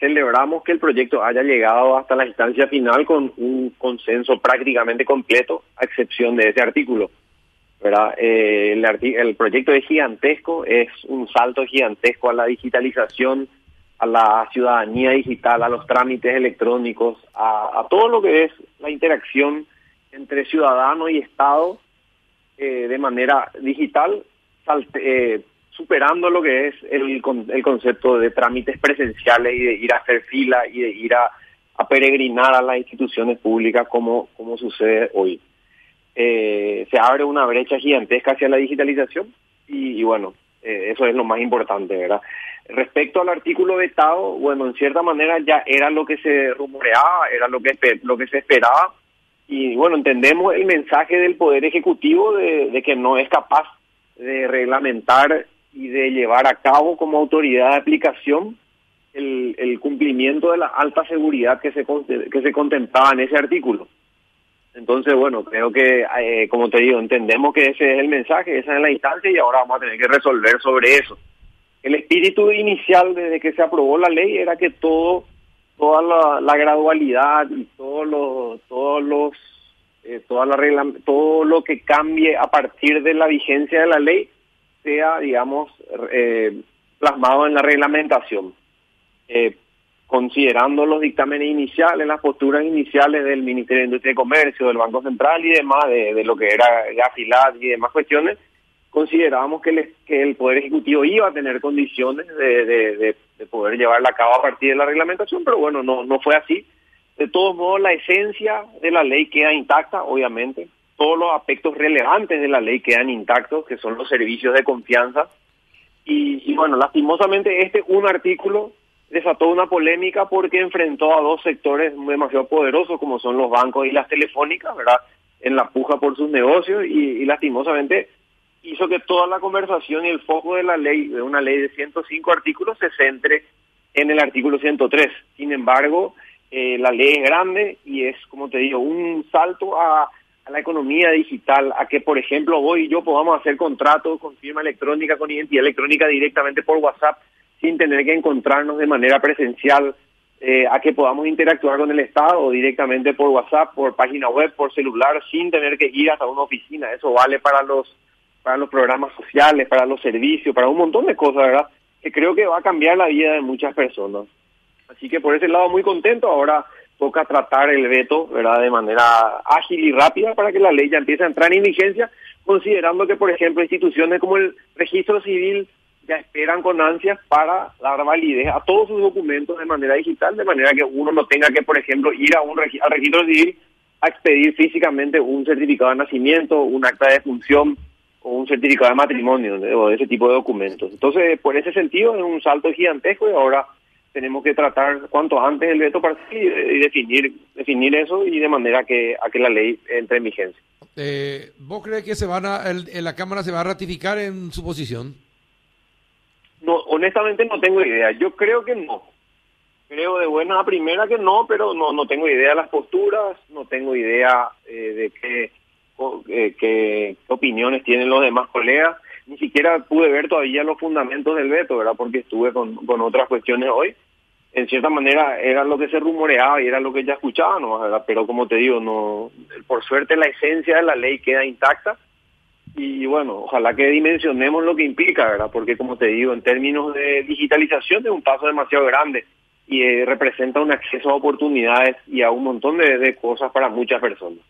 celebramos que el proyecto haya llegado hasta la instancia final con un consenso prácticamente completo, a excepción de ese artículo. Eh, el, el proyecto es gigantesco, es un salto gigantesco a la digitalización, a la ciudadanía digital, a los trámites electrónicos, a, todo lo que es la interacción entre ciudadano y Estado eh, de manera digital, eh, superando lo que es el, el concepto de trámites presenciales y de ir a hacer fila y de ir a, peregrinar a las instituciones públicas como, como sucede hoy. Eh, se abre una brecha gigantesca hacia la digitalización y, bueno, eh, eso es lo más importante, ¿verdad? Respecto al artículo de Estado, bueno, en cierta manera ya era lo que se rumoreaba, era lo que, lo que se esperaba y bueno, entendemos el mensaje del Poder Ejecutivo de, que no es capaz de reglamentar y de llevar a cabo como autoridad de aplicación el, el cumplimiento de la alta seguridad que se, que se contemplaba en ese artículo. Entonces, bueno, creo que, eh, como te digo, entendemos que ese es el mensaje, esa es la instancia y ahora vamos a tener que resolver sobre eso. El espíritu inicial desde que se aprobó la ley era que todo, toda la, gradualidad y todos los, todos los, eh, toda la regla, todo lo que cambie a partir de la vigencia de la ley sea, digamos, eh, plasmado en la reglamentación. Eh, considerando los dictámenes iniciales, las posturas iniciales del Ministerio de Industria y Comercio, del Banco Central y demás, de, lo que era Gafilat y demás cuestiones, considerábamos que, el Poder Ejecutivo iba a tener condiciones de, poder llevarla a cabo a partir de la reglamentación, pero bueno, no, no fue así. De todos modos, la esencia de la ley queda intacta, obviamente. Todos los aspectos relevantes de la ley quedan intactos, que son los servicios de confianza. Y, y bueno, lastimosamente este un artículo desató una polémica porque enfrentó a dos sectores demasiado poderosos como son los bancos y las telefónicas, ¿verdad? En la puja por sus negocios y, lastimosamente hizo que toda la conversación y el foco de la ley, de una ley de 105 artículos, se centre en el artículo 103. Sin embargo, eh, la ley es grande y es, como te digo, un salto a, a, la economía digital, a que, por ejemplo, hoy yo podamos hacer contratos con firma electrónica, con identidad electrónica directamente por WhatsApp sin tener que encontrarnos de manera presencial, eh, a que podamos interactuar con el Estado directamente por WhatsApp, por página web, por celular, sin tener que ir hasta una oficina. Eso vale para los para los programas sociales, para los servicios, para un montón de cosas, ¿verdad? Que creo que va a cambiar la vida de muchas personas. Así que por ese lado muy contento. Ahora toca tratar el veto, ¿verdad? De manera ágil y rápida para que la ley ya empiece a entrar en vigencia, considerando que, por ejemplo, instituciones como el registro civil ya esperan con ansias para dar validez a todos sus documentos de manera digital, de manera que uno no tenga que, por ejemplo, ir a un al registro civil a expedir físicamente un certificado de nacimiento, un acta de función o un certificado de matrimonio o ese tipo de documentos. Entonces, por ese sentido, es un salto gigantesco y ahora tenemos que tratar cuanto antes el veto para y, definir definir eso y de manera que a que la ley entre en vigencia. Eh, ¿Vos crees que se van a, la Cámara se va a ratificar en su posición? No, honestamente no tengo idea. Yo creo que no. Creo de buena a primera que no, pero no no tengo idea de las posturas, no tengo idea eh, de qué, eh, qué, opiniones tienen los demás colegas. Ni siquiera pude ver todavía los fundamentos del veto, ¿verdad? Porque estuve con, con otras cuestiones hoy. En cierta manera era lo que se rumoreaba y era lo que ya escuchábamos, ¿verdad? Pero como te digo, no por suerte la esencia de la ley queda intacta y bueno, ojalá que dimensionemos lo que implica, ¿verdad? Porque como te digo, en términos de digitalización es un paso demasiado grande y eh, representa un acceso a oportunidades y a un montón de cosas para muchas personas.